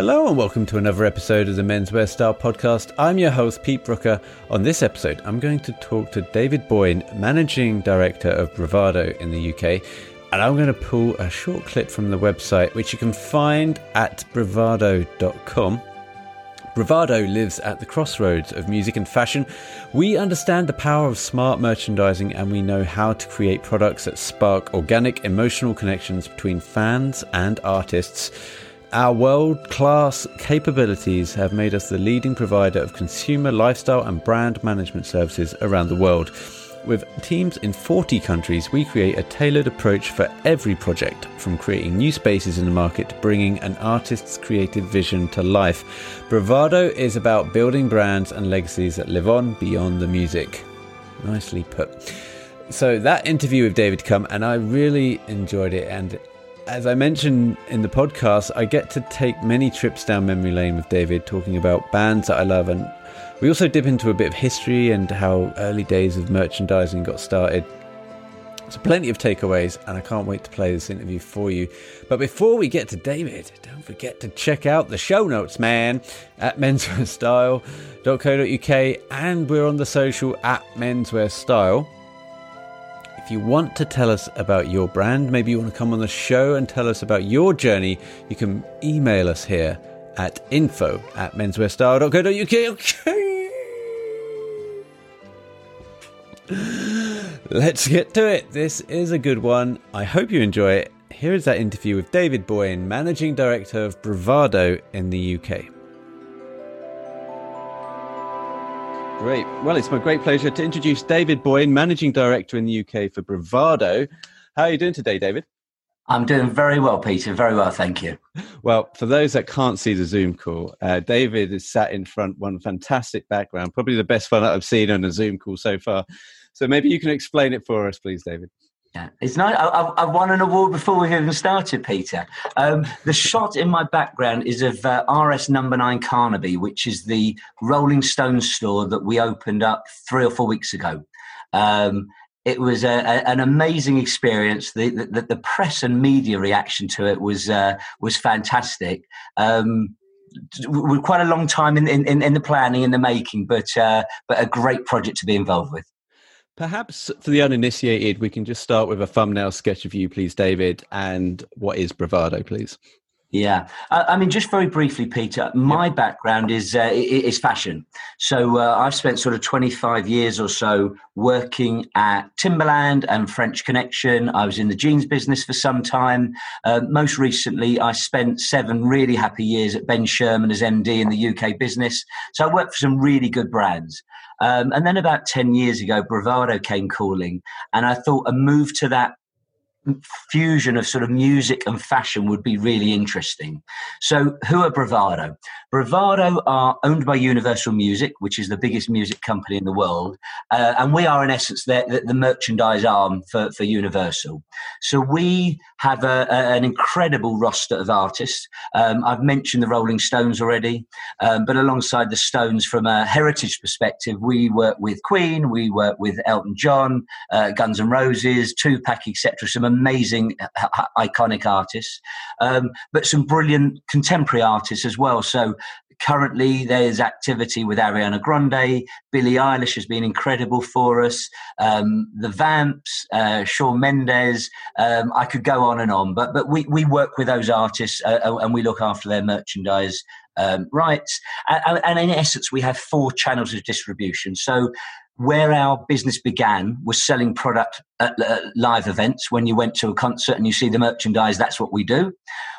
Hello and welcome to another episode of the Menswear Style Podcast. I'm your host, Pete Brooker. On this episode, I'm going to talk to David Boyne, Managing Director of Bravado in the UK. And I'm going to pull a short clip from the website, which you can find at bravado.com. Bravado lives at the crossroads of music and fashion. We understand the power of smart merchandising and we know how to create products that spark organic emotional connections between fans and artists. Our world class capabilities have made us the leading provider of consumer lifestyle and brand management services around the world. With teams in 40 countries, we create a tailored approach for every project, from creating new spaces in the market to bringing an artist's creative vision to life. Bravado is about building brands and legacies that live on beyond the music. Nicely put. So that interview with David come and I really enjoyed it and as I mentioned in the podcast, I get to take many trips down memory lane with David, talking about bands that I love. And we also dip into a bit of history and how early days of merchandising got started. So, plenty of takeaways, and I can't wait to play this interview for you. But before we get to David, don't forget to check out the show notes, man, at menswearstyle.co.uk, and we're on the social at menswearstyle. If you want to tell us about your brand, maybe you want to come on the show and tell us about your journey, you can email us here at info at menswearstyle.co.uk. Okay. Let's get to it. This is a good one. I hope you enjoy it. Here is that interview with David Boyne, Managing Director of Bravado in the UK. Great. Well, it's my great pleasure to introduce David Boyne, Managing Director in the UK for Bravado. How are you doing today, David? I'm doing very well, Peter. Very well, thank you. Well, for those that can't see the Zoom call, uh, David is sat in front, one fantastic background, probably the best one that I've seen on a Zoom call so far. So maybe you can explain it for us, please, David. Yeah, it's nice. I, I, won an award before we've even started, Peter. Um, the shot in my background is of uh, RS Number Nine Carnaby, which is the Rolling Stones store that we opened up three or four weeks ago. Um, it was a, a, an amazing experience. The, the, the, press and media reaction to it was uh, was fantastic. Um, we're quite a long time in, in, in the planning and the making, but uh, but a great project to be involved with. Perhaps for the uninitiated, we can just start with a thumbnail sketch of you, please, David. And what is Bravado, please? Yeah, I mean, just very briefly, Peter. My background is uh, is fashion, so uh, I've spent sort of twenty five years or so working at Timberland and French Connection. I was in the jeans business for some time. Uh, most recently, I spent seven really happy years at Ben Sherman as MD in the UK business. So I worked for some really good brands. Um, and then about 10 years ago, Bravado came calling. And I thought a move to that fusion of sort of music and fashion would be really interesting. So, who are Bravado? Bravado are owned by Universal Music, which is the biggest music company in the world, uh, and we are in essence the, the, merchandise arm for, for Universal. So we have a, a, an incredible roster of artists. Um, I've mentioned the Rolling Stones already, um, but alongside the Stones, from a heritage perspective, we work with Queen, we work with Elton John, uh, Guns N' Roses, Tupac, etc. Some amazing, iconic artists, um, but some brilliant contemporary artists as well. So currently there's activity with Ariana Grande, Billie Eilish has been incredible for us, um, the Vamps, uh, Shawn Mendes. Um, I could go on and on, but but we we work with those artists uh, uh and we look after their merchandise. Um, rights and, and in essence we have four channels of distribution so where our business began was selling product at, live events. When you went to a concert and you see the merchandise, that's what we do.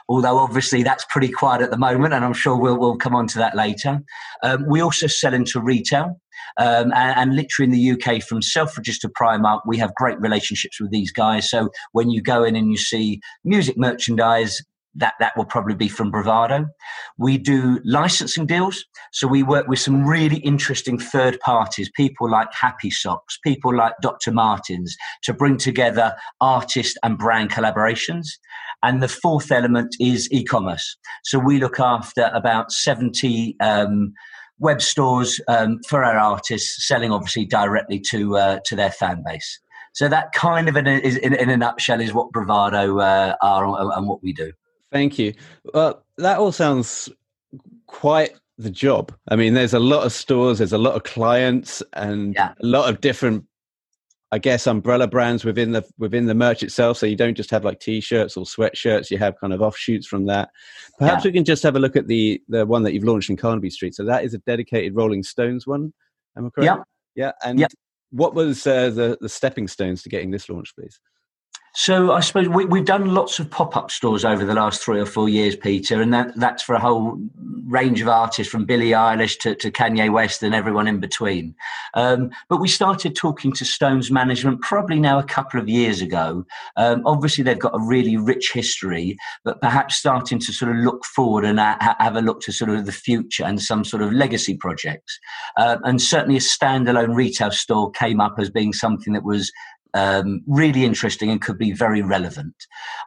Although obviously that's pretty quiet at the moment, and I'm sure we'll, we'll come on to that later. Um, we also sell into retail. Um, and, and, literally in the UK, from Selfridges to Primark, we have great relationships with these guys. So when you go in and you see music merchandise, that that will probably be from Bravado. We do licensing deals, so we work with some really interesting third parties, people like Happy Socks, people like Dr. Martens, to bring together artist and brand collaborations. And the fourth element is e-commerce. So we look after about seventy. Um, web stores um, for our artists, selling obviously directly to uh, to their fan base. So that kind of in a, in, in a nutshell is what Bravado uh, are and what we do. Thank you. Well, that all sounds quite the job. I mean, there's a lot of stores, there's a lot of clients, and yeah. a lot of different, I guess, umbrella brands within the within the merch itself. So you don't just have like t-shirts or sweatshirts; you have kind of offshoots from that. Perhaps yeah. we can just have a look at the the one that you've launched in Carnaby Street. So that is a dedicated Rolling Stones one. Am I correct? Yeah. Yeah. And yeah. what was uh, the the stepping stones to getting this launch, please? So I suppose we, have done lots of pop-up stores over the last three or four years, Peter, and that, that's for a whole range of artists from Billie Eilish to, to Kanye West and everyone in between. Um, but we started talking to Stones management probably now a couple of years ago. Um, obviously, they've got a really rich history, but perhaps starting to sort of look forward and ha- have a look to sort of the future and some sort of legacy projects. Uh, and certainly, a standalone retail store came up as being something that was um, really interesting and could be very relevant.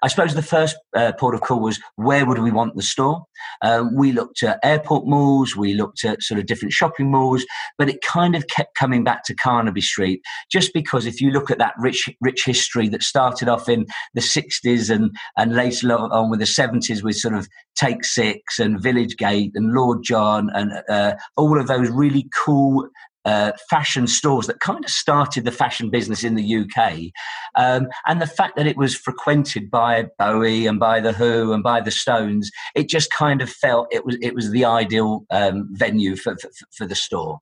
I suppose the first uh, port of call was where would we want the store? Um, we looked at airport malls, we looked at sort of different shopping malls, but it kind of kept coming back to Carnaby Street just because if you look at that rich, rich history that started off in the 60s and, and later on with the 70s with sort of Take Six and Village Gate and Lord John and uh, all of those really cool uh, fashion stores that kind of started the fashion business in the UK. Um, and the fact that it was frequented by Bowie and by The Who and by the Stones, it just kind of felt it was, it was the ideal um, venue for, for, for, the store.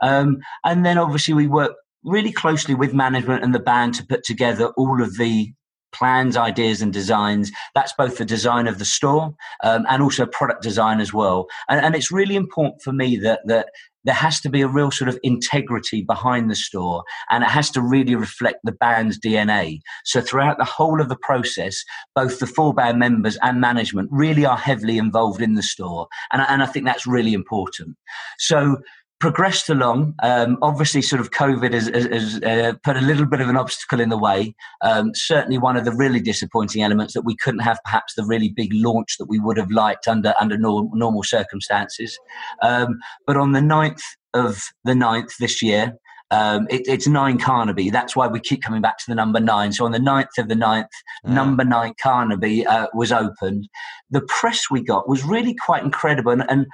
Um, and then obviously we worked really closely with management and the band to put together all of the plans, ideas, and designs. That's both the design of the store um, and also product design as well. And, and, it's really important for me that that there has to be a real sort of integrity behind the store and it has to really reflect the band's DNA. So throughout the whole of the process, both the four band members and management really are heavily involved in the store. And, and I think that's really important. So progressed along. Um, obviously, sort of COVID has, has, has uh, put a little bit of an obstacle in the way. Um, certainly, one of the really disappointing elements that we couldn't have perhaps the really big launch that we would have liked under under normal, normal circumstances. Um, but on the 9th of the 9th this year. Um, it, it's nine Carnaby. That's why we keep coming back to the number nine. So on the 9th of the 9th, yeah. number nine Carnaby uh, was opened. The press we got was really quite incredible. And, and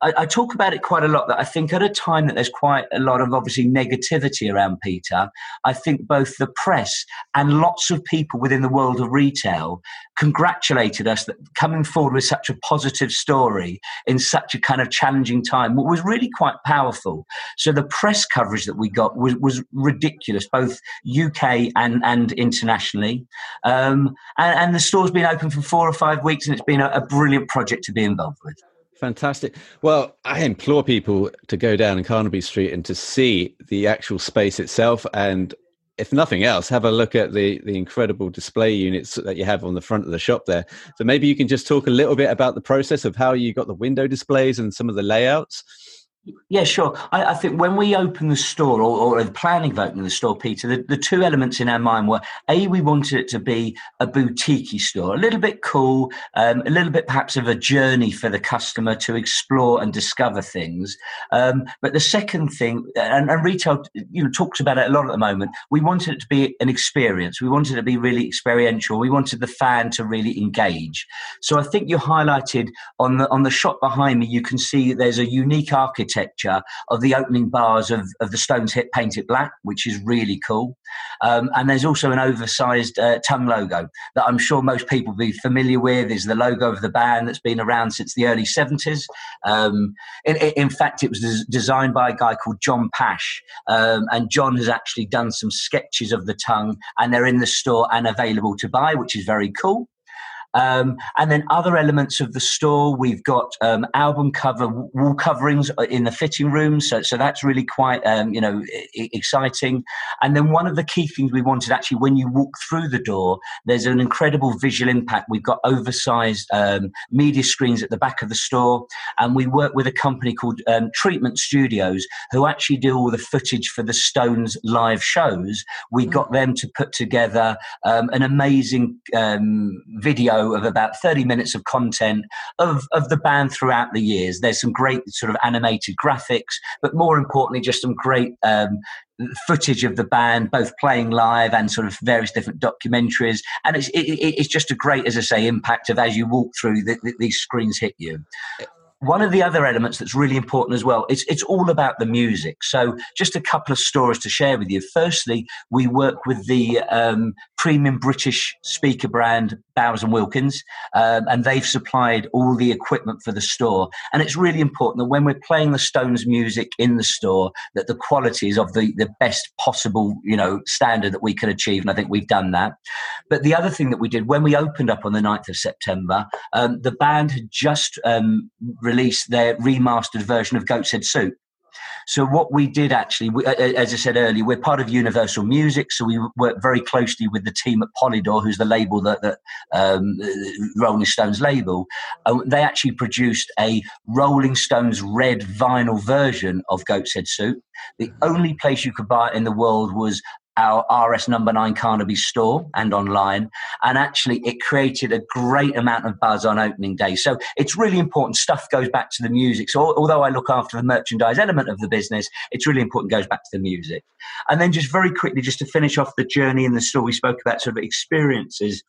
I, I, talk about it quite a lot that I think at a time that there's quite a lot of obviously negativity around Peter, I think both the press and lots of people within the world of retail congratulated us that coming forward with such a positive story in such a kind of challenging time was really quite powerful. So the press coverage that we got was, was ridiculous, both UK and, and internationally. Um, and, and, the store's been open for four or five weeks and it's been a, a brilliant project to be involved with. Fantastic. Well, I implore people to go down in Carnaby Street and to see the actual space itself. And if nothing else, have a look at the, the incredible display units that you have on the front of the shop there. So maybe you can just talk a little bit about the process of how you got the window displays and some of the layouts. Yeah, sure. I, I, think when we opened the store, or, or the planning of opening the store, Peter, the, the, two elements in our mind were a we wanted it to be a boutique store, a little bit cool, um, a little bit perhaps of a journey for the customer to explore and discover things. Um, but the second thing, and, and, retail, you know, talks about it a lot at the moment. We wanted it to be an experience. We wanted it to be really experiential. We wanted the fan to really engage. So I think you highlighted on the on the shop behind me, you can see there's a unique architecture architecture of the opening bars of, of the Stones hit Paint It Black, which is really cool. Um, and there's also an oversized uh, tongue logo that I'm sure most people will be familiar with. Is the logo of the band that's been around since the early 70s. Um, in, in, fact, it was des- designed by a guy called John Pasche, um, and John has actually done some sketches of the tongue, and they're in the store and available to buy, which is very cool. Um, and then other elements of the store, we've got um, album cover wall coverings in the fitting room. So, so that's really quite, um, you know, I- exciting. And then one of the key things we wanted actually, when you walk through the door, there's an incredible visual impact. We've got oversized um, media screens at the back of the store, and we work with a company called um, Treatment Studios, who actually do all the footage for the Stones live shows. We mm. got them to put together um, an amazing video of about 30 minutes of content of, of the band throughout the years. There's some great sort of animated graphics, but more importantly, just some great um, footage of the band both playing live and sort of various different documentaries. And it's it, it's just a great as i say impact of as you walk through the, the, these screens hit you. One of the other elements that's really important as well it's it's all about the music. So just a couple of stories to share with you. Firstly we work with the um, premium british speaker brand bowers and wilkins um, and they've supplied all the equipment for the store and it's really important that when we're playing the stones music in the store that the quality is of the, the best possible you know standard that we can achieve and i think we've done that but the other thing that we did when we opened up on the 9th of september um, the band had just um, released their remastered version of Goat's Head Soup. So what we did actually, we, as I said earlier, we're part of Universal Music, so we work very closely with the team at Polydor, who's the label that, that um, Rolling Stones label. Uh, they actually produced a Rolling Stones red vinyl version of Goat's Head Soup. The only place you could buy it in the world was our RS number nine Carnaby store and online. And actually, it created a great amount of buzz on opening day. So it's really important. Stuff goes back to the music. So although I look after the merchandise element of the business, it's really important goes back to the music. And then just very quickly, just to finish off the journey in the store, we spoke about sort of experiences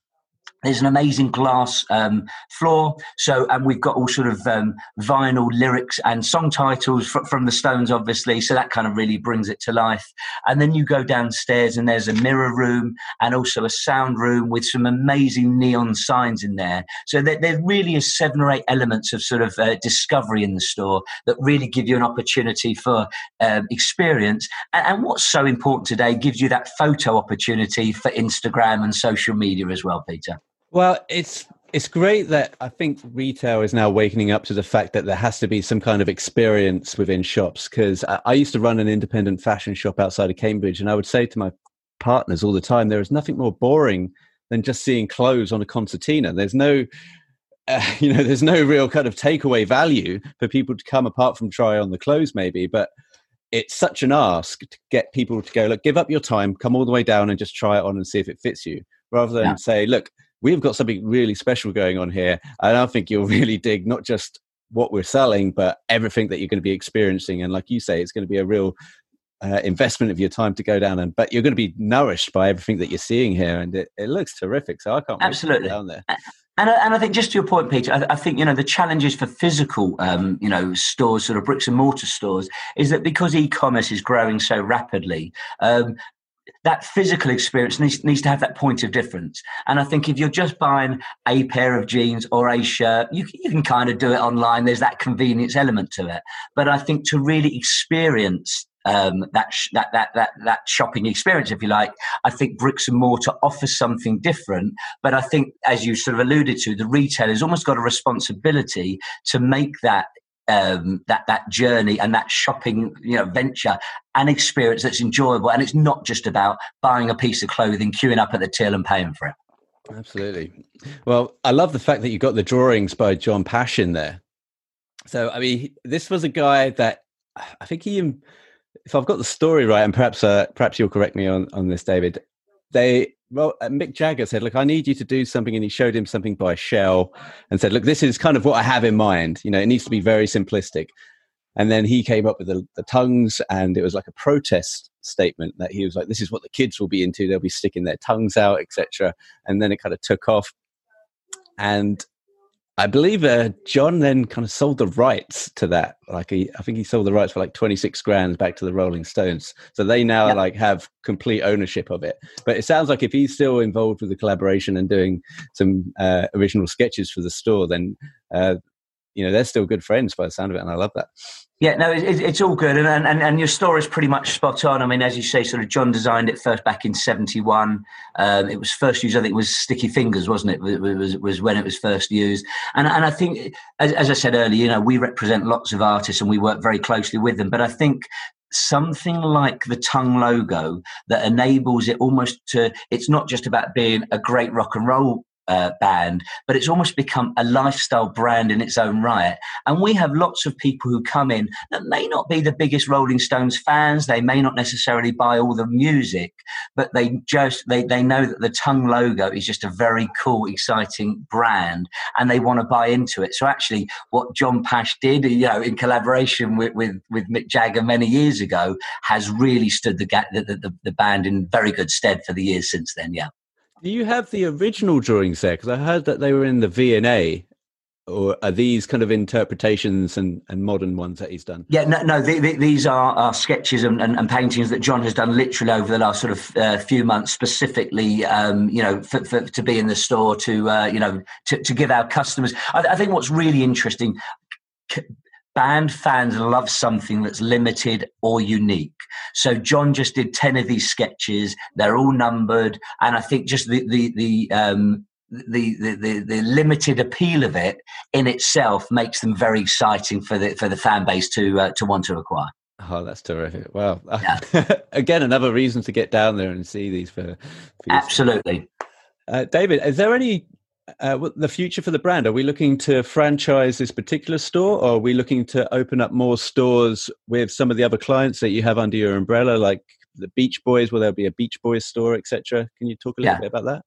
there's an amazing glass um, floor. So, and we've got all sort of um, vinyl lyrics and song titles fr- from the Stones, obviously. So that kind of really brings it to life. And then you go downstairs, and there's a mirror room and also a sound room with some amazing neon signs in there. So there, there really is seven or eight elements of sort of uh, discovery in the store that really give you an opportunity for um, experience. And, and what's so important today gives you that photo opportunity for Instagram and social media as well, Peter. Well, it's it's great that I think retail is now waking up to the fact that there has to be some kind of experience within shops. Because I, I, used to run an independent fashion shop outside of Cambridge, and I would say to my partners all the time, there is nothing more boring than just seeing clothes on a concertina. There's no uh, you know, there's no real kind of takeaway value for people to come apart from try on the clothes, maybe. But it's such an ask to get people to go, look, give up your time, come all the way down and just try it on and see if it fits you, rather than yeah. say, look, we've got something really special going on here. And I think you'll really dig not just what we're selling, but everything that you're going to be experiencing. And like you say, it's going to be a real uh, investment of your time to go down and but you're going to be nourished by everything that you're seeing here and it, it looks terrific so i can't absolutely down there and, and I think just to your point, Peter, I, I think you know the challenges for physical, um, you know, stores, sort of bricks and mortar stores, is that because e-commerce is growing so rapidly, um, that physical experience needs, needs to have that point of difference. And I think if you're just buying a pair of jeans or a shirt, you, you can kind of do it online. There's that convenience element to it. But I think to really experience um, that, sh- that that that that shopping experience, if you like. I think bricks and mortar offers something different, but I think, as you sort of alluded to, the retailer's almost got a responsibility to make that um, that that journey and that shopping you know venture an experience that's enjoyable. And it's not just about buying a piece of clothing queuing up at the till and paying for it. Absolutely. Well i love the fact that you got the drawings by john pasche in there. So i mean this was a guy that i think he if i've got the story right and perhaps uh, perhaps you'll correct me on on this david they well, uh, Mick Jagger said, "Look, I need you to do something," and he showed him something by Shell, and said, "Look, this is kind of what I have in mind. You know, it needs to be very simplistic." And then he came up with the, the tongues, and it was like a protest statement that he was like, "This is what the kids will be into. They'll be sticking their tongues out, etc." And then it kind of took off, and I believe uh, John then kind of sold the rights to that. Like he, I think he sold the rights for like twenty six grand back to the Rolling Stones. So they now yep. like have complete ownership of it. But it sounds like if he's still involved with the collaboration and doing some uh, original sketches for the store, then uh, you know they're still good friends by the sound of it, and I love that. Yeah, no, it, it's all good, and, and and your story is pretty much spot on. I mean, as you say, sort of John designed it first back in '71. Um, it was first used, I think, it was Sticky Fingers, wasn't it? it? Was was when it was first used, and and I think, as, as I said earlier, you know, we represent lots of artists and we work very closely with them. But I think something like the tongue logo that enables it almost to it's not just about being a great rock and roll uh, band, but it's almost become a lifestyle brand in its own right. And we have lots of people who come in that may not be the biggest Rolling Stones fans. They may not necessarily buy all the music, but they just they they know that the tongue logo is just a very cool, exciting brand, and they want to buy into it. So actually, what John Pasche did, you know, in collaboration with with, with Mick Jagger many years ago, has really stood the, the, the the band in very good stead for the years since then. Yeah. Do you have the original drawings there? Because I heard that they were in the V and A. or are these kind of interpretations and, and modern ones that he's done? Yeah, no, no the, the, these are, are sketches and, and, and, paintings that John has done literally over the last sort of uh, few months, specifically, um, you know, for, for, to be in the store to, uh, you know, to, to give our customers. I, I think what's really interesting. Band fans love something that's limited or unique. So John just did 10 of these sketches. They're all numbered. And I think just the, the, the, um, the, the, the, the, limited appeal of it in itself makes them very exciting for the for the fan base to uh, to want to acquire. Oh, that's terrific! Wow, yeah. again, another reason to get down there and see these for, for absolutely. Uh, David, is there any uh, the future for the brand? Are we looking to franchise this particular store, or are we looking to open up more stores with some of the other clients that you have under your umbrella, like the Beach Boys? Will there be a Beach Boys store, etc.? Can you talk a little yeah. bit about that?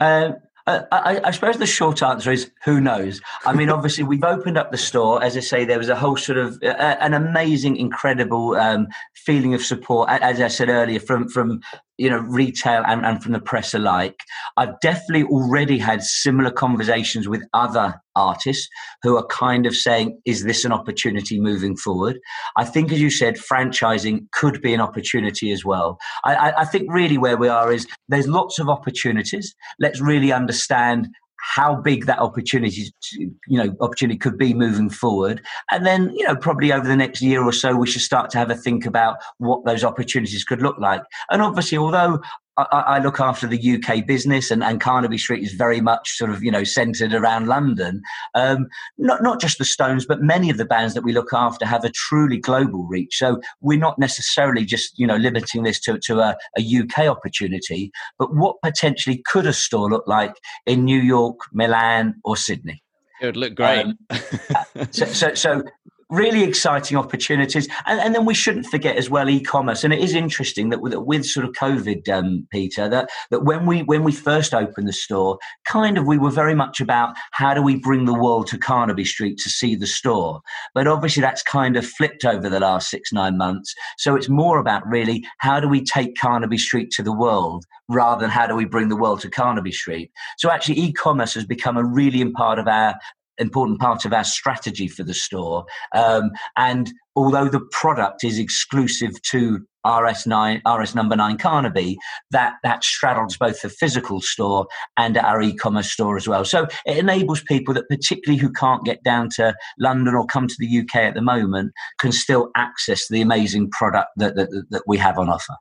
Um, I, I, suppose the short answer is who knows. I mean, obviously, we've opened up the store. As I say, there was a whole sort of uh, an amazing, incredible um, feeling of support. As I said earlier, from from you know retail and, and from the press alike i've definitely already had similar conversations with other artists who are kind of saying is this an opportunity moving forward? I think as you said franchising could be an opportunity as well. I, I think really where we are is there's lots of opportunities. Let's really understand how big that opportunity you know opportunity could be moving forward. And then you know probably over the next year or so we should start to have a think about what those opportunities could look like. And obviously although I, I, look after the UK business, and, and Carnaby Street is very much sort of you know centered around London. Um, not not just the Stones, but many of the bands that we look after have a truly global reach. So we're not necessarily just you know limiting this to to a, a UK opportunity, but what potentially could a store look like in New York, Milan, or Sydney? It would look great. Um, so, so, so, really exciting opportunities. And, and, then we shouldn't forget as well e-commerce. And it is interesting that with, with sort of COVID, um, Peter, that, that when we when we first opened the store, kind of we were very much about how do we bring the world to Carnaby Street to see the store. But obviously that's kind of flipped over the last six, nine months. So it's more about really how do we take Carnaby Street to the world rather than how do we bring the world to Carnaby Street. So actually e-commerce has become a really important part of our important part of our strategy for the store. Um, and although the product is exclusive to RS9, RS number nine Carnaby, that, that straddles both the physical store and our e-commerce store as well. So it enables people that particularly who can't get down to London or come to the UK at the moment can still access the amazing product that, that, that we have on offer.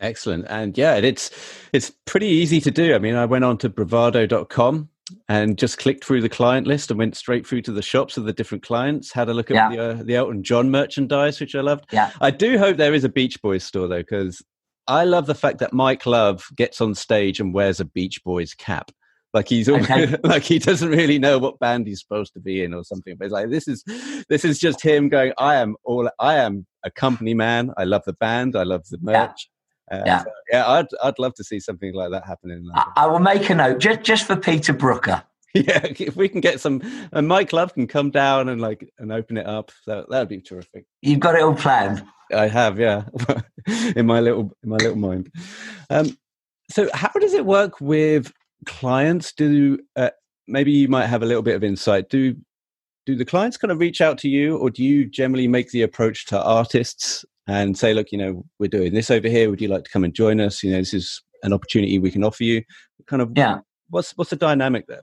Excellent. And yeah, it's it's pretty easy to do. I mean, I went on to bravado.com and just clicked through the client list and went straight through to the shops of the different clients. Had a look at yeah. the uh, the Elton John merchandise, which I loved. Yeah. I do hope there is a Beach Boys store though, because I love the fact that Mike Love gets on stage and wears a Beach Boys cap. Like he's okay. like he doesn't really know what band he's supposed to be in or something. But it's like this is this is just him going. I am all. I am a company man. I love the band. I love the merch. Uh, yeah, so, yeah. I'd I'd love to see something like that happening. I, I will make a note just just for Peter Brooker. Yeah, if we can get some, and Mike Love can come down and like and open it up, that that would be terrific. You've got it all planned. I have, yeah, in my little in my little mind. Um, so how does it work with clients? Do uh, maybe you might have a little bit of insight? Do do the clients kind of reach out to you, or do you generally make the approach to artists and say, look, you know, we're doing this over here. Would you like to come and join us? You know, this is an opportunity we can offer you. Kind of, yeah. What's what's the dynamic there?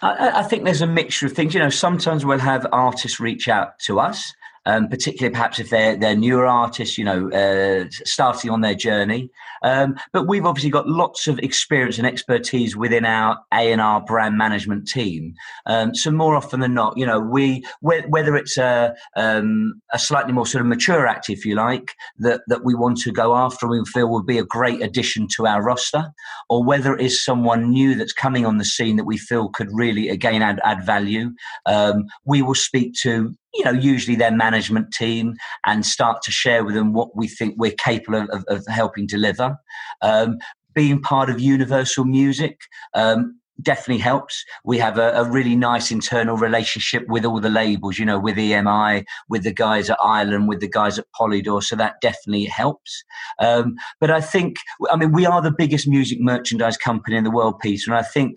I, I think there's a mixture of things. You know, sometimes we'll have artists reach out to us um, particularly perhaps if they're they're newer artists, you know, uh, starting on their journey. Um, but we've obviously got lots of experience and expertise within our A and R brand management team. Um, so more often than not, you know, we whether it's a um, a slightly more sort of mature act, if you like, that that we want to go after, we feel would be a great addition to our roster, or whether it is someone new that's coming on the scene that we feel could really again add add value. Um, we will speak to you know, usually their management team and start to share with them what we think we're capable of, of helping deliver. Um, being part of Universal Music um, definitely helps. We have a, a, really nice internal relationship with all the labels, you know, with EMI, with the guys at Island, with the guys at Polydor. So that definitely helps. Um, but I think, I mean, we are the biggest music merchandise company in the world, Peter. And I think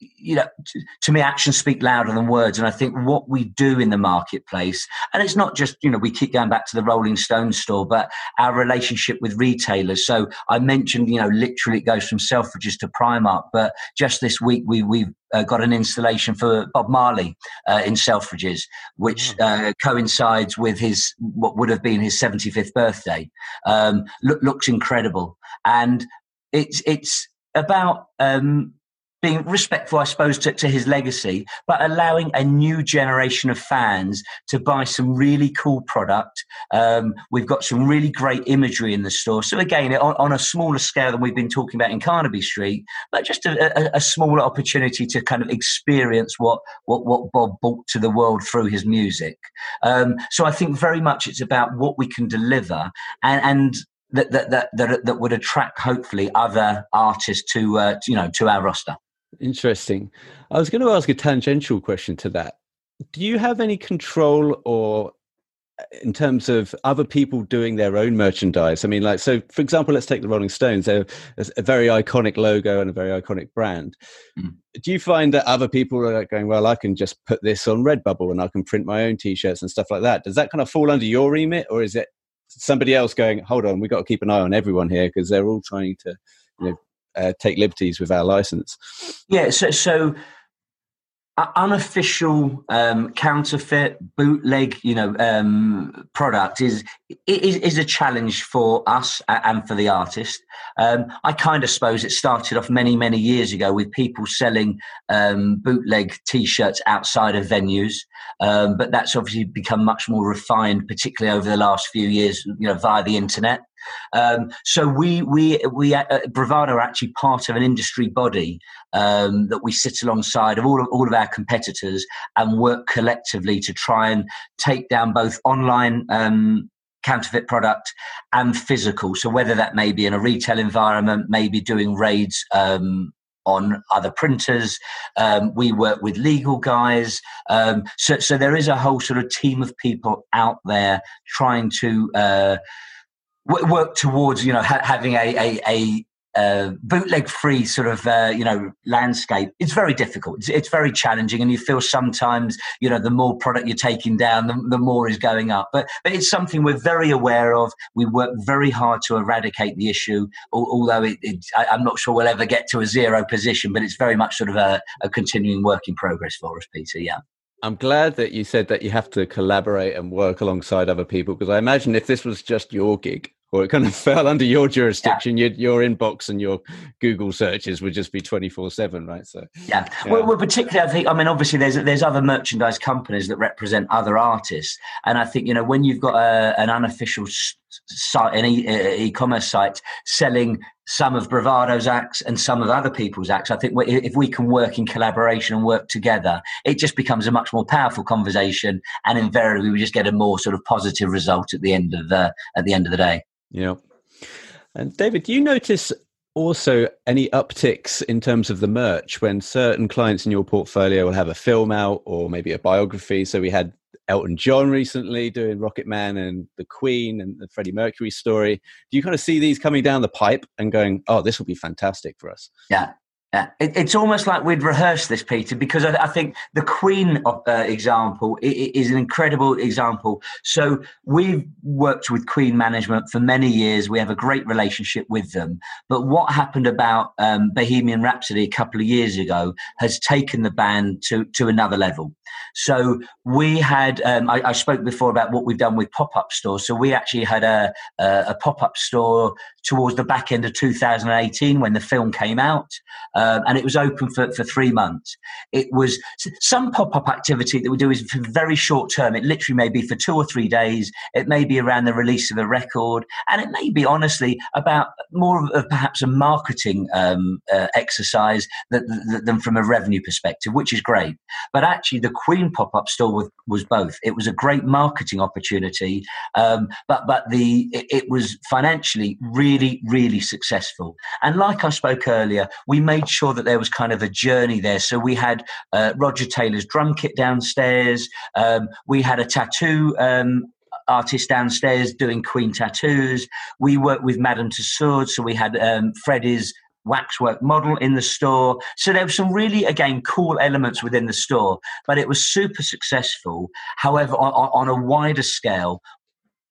you know, to, to, me, actions speak louder than words. And I think what we do in the marketplace, and it's not just, you know, we keep going back to the Rolling Stone store, but our relationship with retailers. So I mentioned, you know, literally it goes from Selfridges to Primark, but just this week we, we've uh, got an installation for Bob Marley uh, in Selfridges, which uh, coincides with his, what would have been his 75th birthday. Um, look, looks incredible. And it's, it's, about um, being respectful, I suppose, to, to, his legacy, but allowing a new generation of fans to buy some really cool product. Um, we've got some really great imagery in the store. So again, on, on, a smaller scale than we've been talking about in Carnaby Street, but just a, a, a smaller opportunity to kind of experience what, what, what Bob brought to the world through his music. Um, so I think very much it's about what we can deliver and, and that, that, that, that, would attract hopefully other artists to, uh, you know, to our roster. Interesting. I was going to ask a tangential question to that. Do you have any control or uh, in terms of other people doing their own merchandise? I mean, like, so for example, let's take the Rolling Stones. They're a very iconic logo and a very iconic brand. Mm. Do you find that other people are going, well, I can just put this on Redbubble and I can print my own t shirts and stuff like that? Does that kind of fall under your remit or is it somebody else going, hold on, we've got to keep an eye on everyone here because they're all trying to you know, uh, take liberties with our license. Yeah, so, so unofficial um, counterfeit bootleg you know um, product is, is is a challenge for us and for the artist. Um, i kind of suppose it started off many many years ago with people selling um, bootleg t-shirts outside of venues. Um, but that's obviously become much more refined particularly over the last few years you know via the internet um, so we we we uh, Bravado are actually part of an industry body um, that we sit alongside of all of all of our competitors and work collectively to try and take down both online. Um, counterfeit product and physical so whether that may be in a retail environment maybe doing raids um, on other printers. Um, we work with legal guys. Um, so, so there is a whole sort of team of people out there trying to uh, work towards you know ha- having a a, a uh, bootleg free sort of uh, you know landscape it's very difficult. It's, it's, very challenging and you feel sometimes you know the more product you're taking down the, the more is going up. But but it's something we're very aware of. We work very hard to eradicate the issue although it, it, I, am not sure we'll ever get to a zero position but it's very much sort of a, a continuing work in progress for us peter yeah. I'm glad that you said that you have to collaborate and work alongside other people because I imagine if this was just your gig, or it kind of fell under your jurisdiction, yeah. your, your inbox and your Google searches would just be twenty four seven, right? So yeah, yeah. Well, well, particularly I think I mean obviously there's there's other merchandise companies that represent other artists, and I think you know when you've got a, an unofficial site, an e- commerce site selling some of Bravado's acts and some of other people's acts, I think if we can work in collaboration and work together, it just becomes a much more powerful conversation, and invariably we just get a more sort of positive result at the end of the at the end of the day. Yeah. And David, do you notice also any upticks in terms of the merch when certain clients in your portfolio will have a film out or maybe a biography? So we had Elton John recently doing Rocket Man and the Queen and the Freddie Mercury story. Do you kind of see these coming down the pipe and going, oh, this will be fantastic for us? Yeah, yeah, it, it's almost like we'd rehearsed this, Peter, because I, I think the Queen uh, example is an incredible example. So we've worked with Queen management for many years. We have a great relationship with them. But what happened about um, Bohemian Rhapsody a couple of years ago has taken the band to, to another level. So we had, um, I, I, spoke before about what we've done with pop up stores. So we actually had a, a, a pop up store towards the back end of 2018 when the film came out, um, and it was open for, for three months. It was some pop up activity that we do is for very short term. It literally may be for two or three days. It may be around the release of a record, and it may be honestly about more of, perhaps a marketing um, uh, exercise than, than from a revenue perspective, which is great. But actually, the Queen pop up store was, was both. It was a great marketing opportunity, um, but but the it, it was financially really, really successful. And like I spoke earlier, we made sure that there was kind of a journey there. So we had uh, Roger Taylor's drum kit downstairs. Um, we had a tattoo um, artist downstairs doing Queen tattoos. We worked with Madame Tussauds, so we had um, Freddie's waxwork model in the store. So there were some really, again, cool elements within the store, but it was super successful. However, on, on a wider scale,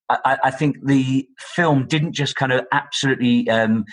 I, I, think the film didn't just kind of absolutely um,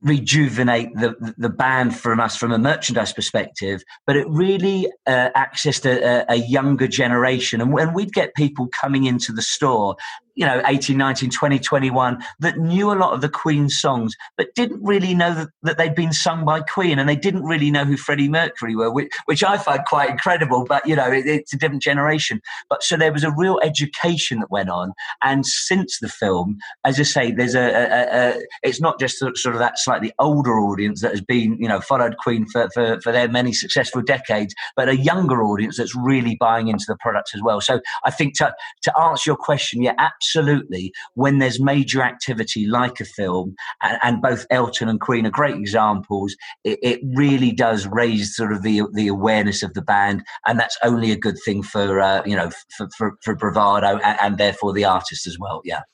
rejuvenate the the band from us from a merchandise perspective, but it really uh, accessed a, a, younger generation. And when we'd get people coming into the store, you know 18 19 20 21 that knew a lot of the queen songs but didn't really know that, that they'd been sung by queen and they didn't really know who freddie mercury were which, which i find quite incredible but you know it, it's a different generation. But so there was a real education that went on and since the film as i say there's a, a, a it's not just sort of that slightly older audience that has been you know followed queen for, for, for their many successful decades but a younger audience that's really buying into the products as well. So i think to, to answer your question yeah absolutely absolutely when there's major activity like a film, and, and both Elton and Queen are great examples, it, it, really does raise sort of the the awareness of the band, and that's only a good thing for uh, you know for, for, for bravado and, and, therefore the artist as well. Yeah.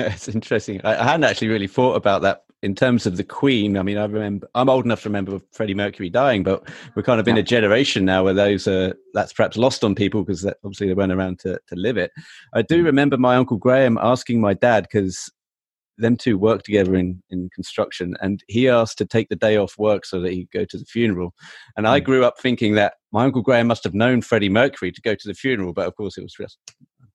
It's interesting. I hadn't actually really thought about that in terms of the Queen, I mean, I remember I'm old enough to remember Freddie Mercury dying, but we're kind of in a generation now where those are that's perhaps lost on people because obviously they weren't around to to live it. I do mm. remember my uncle Graham asking my dad because them two worked together in in construction, and he asked to take the day off work so that he'd go to the funeral. And I mm. grew up thinking that my uncle Graham must have known Freddie Mercury to go to the funeral, but of course it was just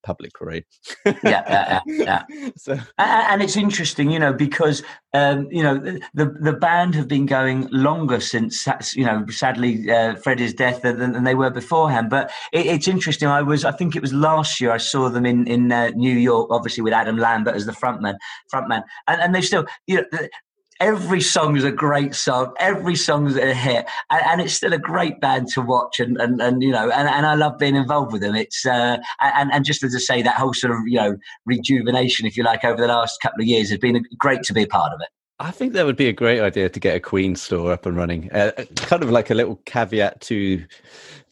public parade. yeah, yeah, yeah. yeah. So. And it's interesting, you know, because um, you know the the band have been going longer since you know, sadly, uh, Freddie's death than, than, they were beforehand. But it, it's interesting. I was, I think it was last year, I saw them in in uh, New York, obviously with Adam Lambert as the frontman, frontman, and and they still, you know every song is a great song. Every song is a hit, and, and, it's still a great band to watch. And and, and you know, and, and I love being involved with them. It's uh, and and just as I say, that whole sort of you know rejuvenation, if you like, over the last couple of years has been great to be a part of it. I think that would be a great idea to get a Queen store up and running. Uh, kind of like a little caveat to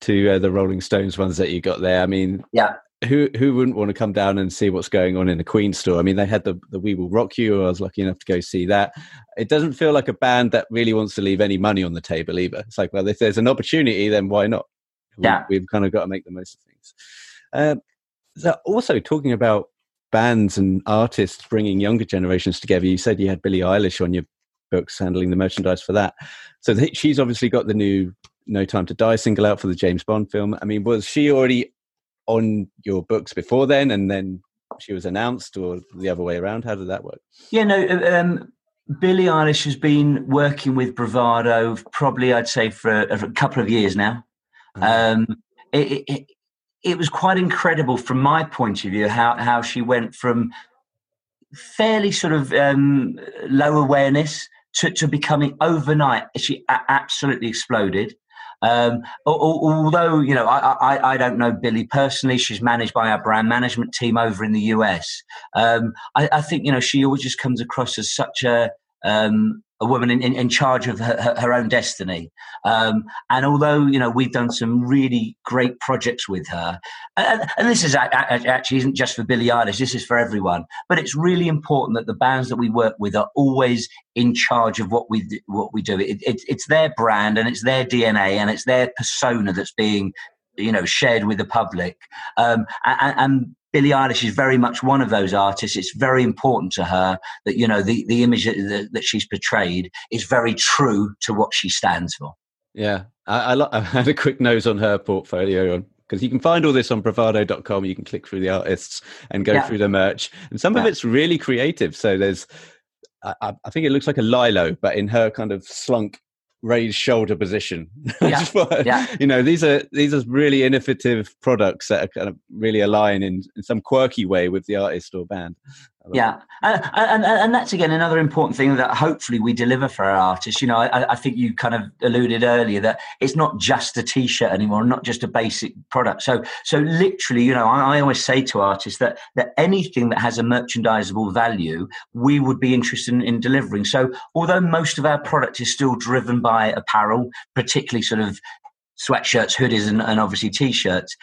to uh, the Rolling Stones ones that you got there. I mean, yeah, who who wouldn't want to come down and see what's going on in the Queen store? I mean, they had the the We Will Rock You. I was lucky enough to go see that. It doesn't feel like a band that really wants to leave any money on the table either. It's like, well, if there's an opportunity, then why not? Yeah, we, have kind of got to make the most of things. Um, so also talking about bands and artists bringing younger generations together. You said you had Billie Eilish on your books, handling the merchandise for that. So she's obviously got the new "No Time to Die" single out for the James Bond film. I mean, was she already on your books before then, and then she was announced, or the other way around? How did that work? Yeah, no. Uh, um, Billie Eilish has been working with Bravado probably, I'd say, for a, a couple of years now. Mm-hmm. Um, it, it, it was quite incredible from my point of view how, how she went from fairly sort of um, low awareness to, to becoming overnight. She absolutely exploded. Um, although you know, I, I, I, don't know Billie personally. She's managed by our brand management team over in the US. Um, I, I, think you know she always just comes across as such a um, a woman in, in, in charge of her, her own destiny. Um, and although you know we've done some really great projects with her, and, and this is actually isn't just for Billie Eilish. This is for everyone. But it's really important that the bands that we work with are always in charge of what we what we do. It, it, it's their brand and it's their DNA and it's their persona that's being you know shared with the public um, and, and, Billie Eilish is very much one of those artists. It's very important to her that you know the the image that, that she's portrayed is very true to what she stands for. Yeah, I, I, I had a quick nose on her portfolio on because you can find all this on bravado.com. You can click through the artists and go yeah. through the merch, and some yeah. of it's really creative. So there's, I, I, think it looks like a Lilo, but in her kind of slunk raised shoulder position. Yeah. yeah. You know, these are these are really innovative products that are kind of really align in, in some quirky way with the artist or band. Yeah, and, and, and that's again another important thing that hopefully we deliver for our artists. You know, I, I think you kind of alluded earlier that it's not just a t-shirt anymore, not just a basic product. So, so literally, you know, I, I always say to artists that that anything that has a merchandisable value, we would be interested in, in delivering. So, although most of our product is still driven by apparel, particularly sort of sweatshirts, hoodies, and, and obviously t-shirts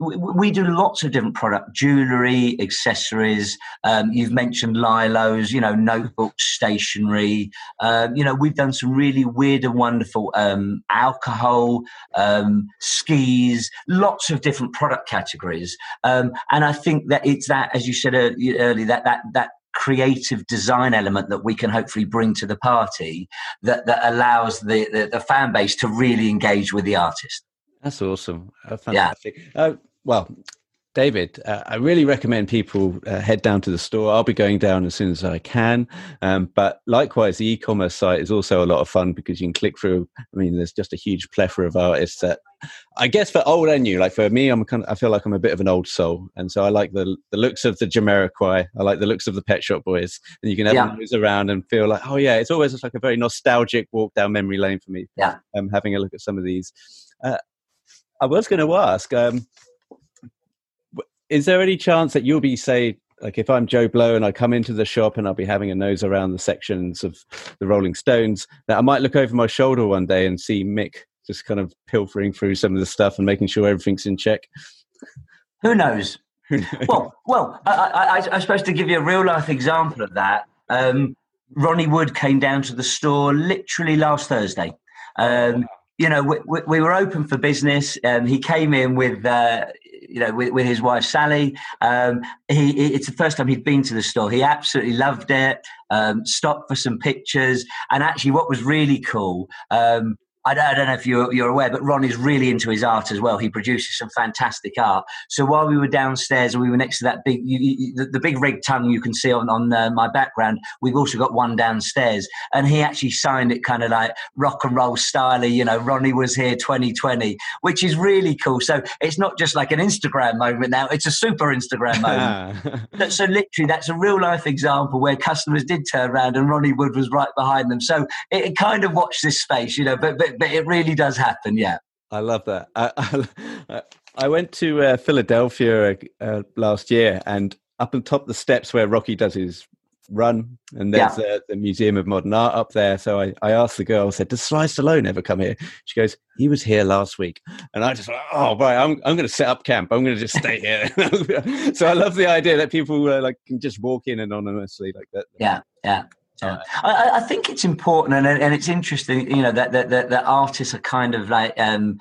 we, we do lots of different product, jewellery, accessories. Um, you've mentioned Lilos, you know, notebooks, stationery. Um, you know, we've done some really weird and wonderful um, alcohol, um, skis, lots of different product categories. Um, and I think that it's that, as you said earlier, that that that creative design element that we can hopefully bring to the party that, that allows the, the, the fan base to really engage with the artist. That's awesome. Uh, fantastic. Yeah. Uh, well, David, uh, I really recommend people uh, head down to the store. I'll be going down as soon as I can. Um, but likewise, the e-commerce site is also a lot of fun because you can click through. I mean, there's just a huge plethora of artists that I guess for old and new. Like for me, I'm kind of, I feel like I'm a bit of an old soul, and so I like the the looks of the Jamiroquai. I like the looks of the Pet Shop Boys, and you can have yeah. those around and feel like, oh yeah, it's always just like a very nostalgic walk down memory lane for me. Yeah, um, having a look at some of these. Uh, I was going to ask. Um, is there any chance that you'll be say like if I'm Joe Blow and I come into the shop and I'll be having a nose around the sections of the Rolling Stones, that I might look over my shoulder one day and see Mick just kind of pilfering through some of the stuff and making sure everything's in check. Who knows? well, well, I, I, I, suppose to give you a real life example of that, um, Ronnie Wood came down to the store literally last Thursday. Um, you know, we, we, we, were open for business. Um, he came in with, uh, you know, with, with his wife Sally. Um, he, it's the first time he'd been to the store. He absolutely loved it. Um, stopped for some pictures, and actually, what was really cool. Um, I don't, I don't, know if you're, you're aware, but Ron is really into his art as well. He produces some fantastic art. So while we were downstairs and we were next to that big, you, you, the, the, big rig tongue you can see on, on uh, my background, we've also got one downstairs. And he actually signed it kind of like rock and roll style, you know, Ronnie was here 2020, which is really cool. So it's not just like an Instagram moment now, it's a super Instagram moment. so literally, that's a real life example where customers did turn around and Ronnie Wood was right behind them. So it, it kind of watched this space, you know, but, but but, it really does happen. Yeah. I love that. I, I, I went to uh, Philadelphia uh, last year, and up on top of the steps where Rocky does his run, and there's yeah. uh, the Museum of Modern Art up there. So I, I asked the girl, I said, "Does Sly Stallone ever come here?" She goes, "He was here last week," and I just like, "Oh, right, I'm I'm going to set up camp. I'm going to just stay here." so I love the idea that people uh, like can just walk in anonymously like that. Yeah, yeah. Yeah. I, I, think it's important and, and it's interesting, you know, that, that, that, that artists are kind of like, um,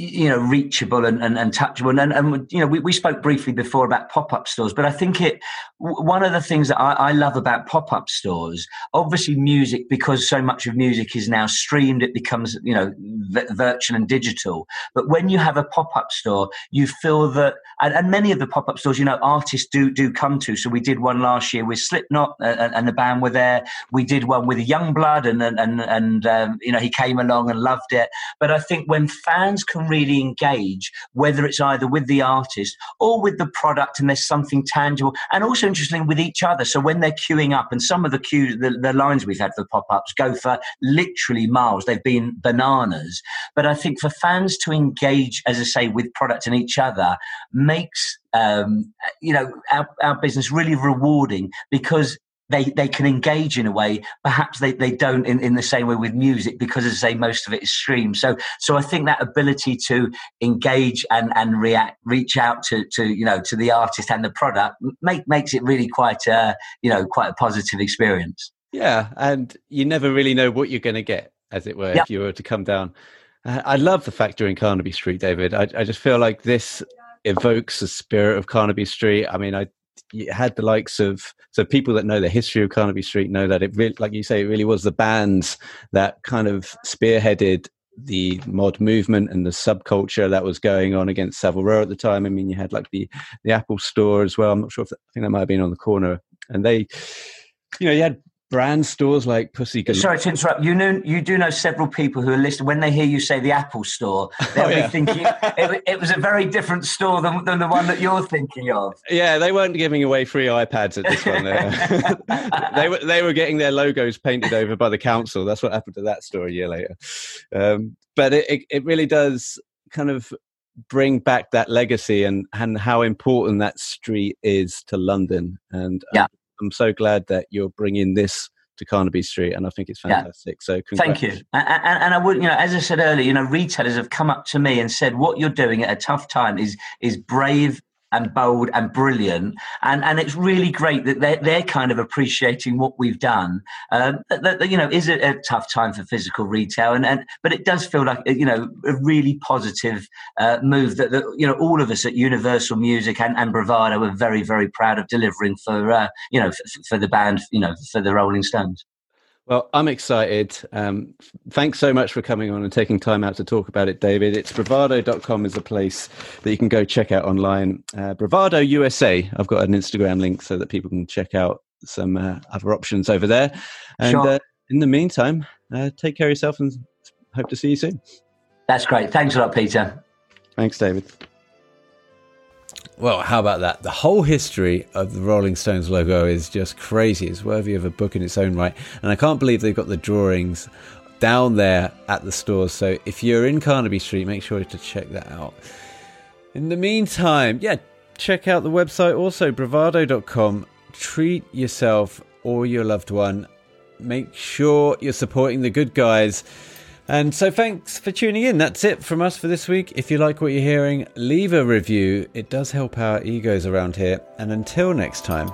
you know reachable and, and, and touchable. And, and you know we, we spoke briefly before about pop-up stores but i think it one of the things that I, I, love about pop-up stores obviously music because so much of music is now streamed it becomes you know v- virtual and digital. But when you have a pop-up store you feel that and, and, many of the pop-up stores you know artists do do come to. So we did one last year with slipknot and, and the band were there. We did one with Yungblud and and and, and um, you know he came along and loved it. But i think when fans can really engage, whether it's either with the artist or with the product and there's something tangible and also interesting with each other. So when they're queuing up and some of the queues, the, the lines we've had for pop-ups go for literally miles. They've been bananas. But I think for fans to engage, as I say, with product and each other makes um, you know our, our business really rewarding because they they can engage in a way perhaps they, they don't in, in the same way with music because as I say most of it is streamed so so I think that ability to engage and and react reach out to to you know to the artist and the product make makes it really quite a you know quite a positive experience yeah and you never really know what you're going to get as it were yep. if you were to come down I love the fact you're in Carnaby Street, David. I, I just feel like this evokes the spirit of Carnaby Street. I mean, I you had the likes of so people that know the history of Carnaby Street know that it really, like you say, it really was the bands that kind of spearheaded the mod movement and the subculture that was going on against Savile Row at the time. I mean, you had like the the Apple Store as well. I'm not sure if that, I think that might have been on the corner, and they, you know, you had brand stores like Pussy Galore. Sorry to interrupt. You know, you do know several people who are listening. When they hear you say the Apple Store, they'll oh, yeah. be thinking it, it, was a very different store than, than, the one that you're thinking of. Yeah, they weren't giving away free iPads at this one. they were they were getting their logos painted over by the council. That's what happened to that store a year later. Um, but it, it, it really does kind of bring back that legacy and and how important that street is to London and yeah. I'm so glad that you're bringing this to Carnaby Street, and I think it's fantastic. Yeah. So congrats. thank you. And, and, and, I would, you know, as I said earlier, you know, retailers have come up to me and said, "What you're doing at a tough time is is brave and bold and brilliant. And and it's really great that they're, they're kind of appreciating what we've done. Um, that, that, you know, is a, a, tough time for physical retail, and, and but it does feel like you know a really positive uh, move that, that you know all of us at Universal Music and, and Bravado are very very proud of delivering for uh, you know for, for the band, you know for the Rolling Stones. Well, I'm excited. Um, thanks so much for coming on and taking time out to talk about it, David. It's bravado.com is a place that you can go check out online. Uh, Bravado USA. I've got an Instagram link so that people can check out some uh, other options over there. And sure. uh, in the meantime, uh, take care of yourself and hope to see you soon. That's great. Thanks a lot, Peter. Thanks, David. Well, how about that? The whole history of the Rolling Stones logo is just crazy. It's worthy of a book in its own right. And I can't believe they've got the drawings down there at the stores. So if you're in Carnaby Street, make sure to check that out. In the meantime, yeah, check out the website also, bravado.com. Treat yourself or your loved one. Make sure you're supporting the good guys and so thanks for tuning in. That's it from us for this week. If you like what you're hearing, leave a review. It does help our egos around here. And until next time,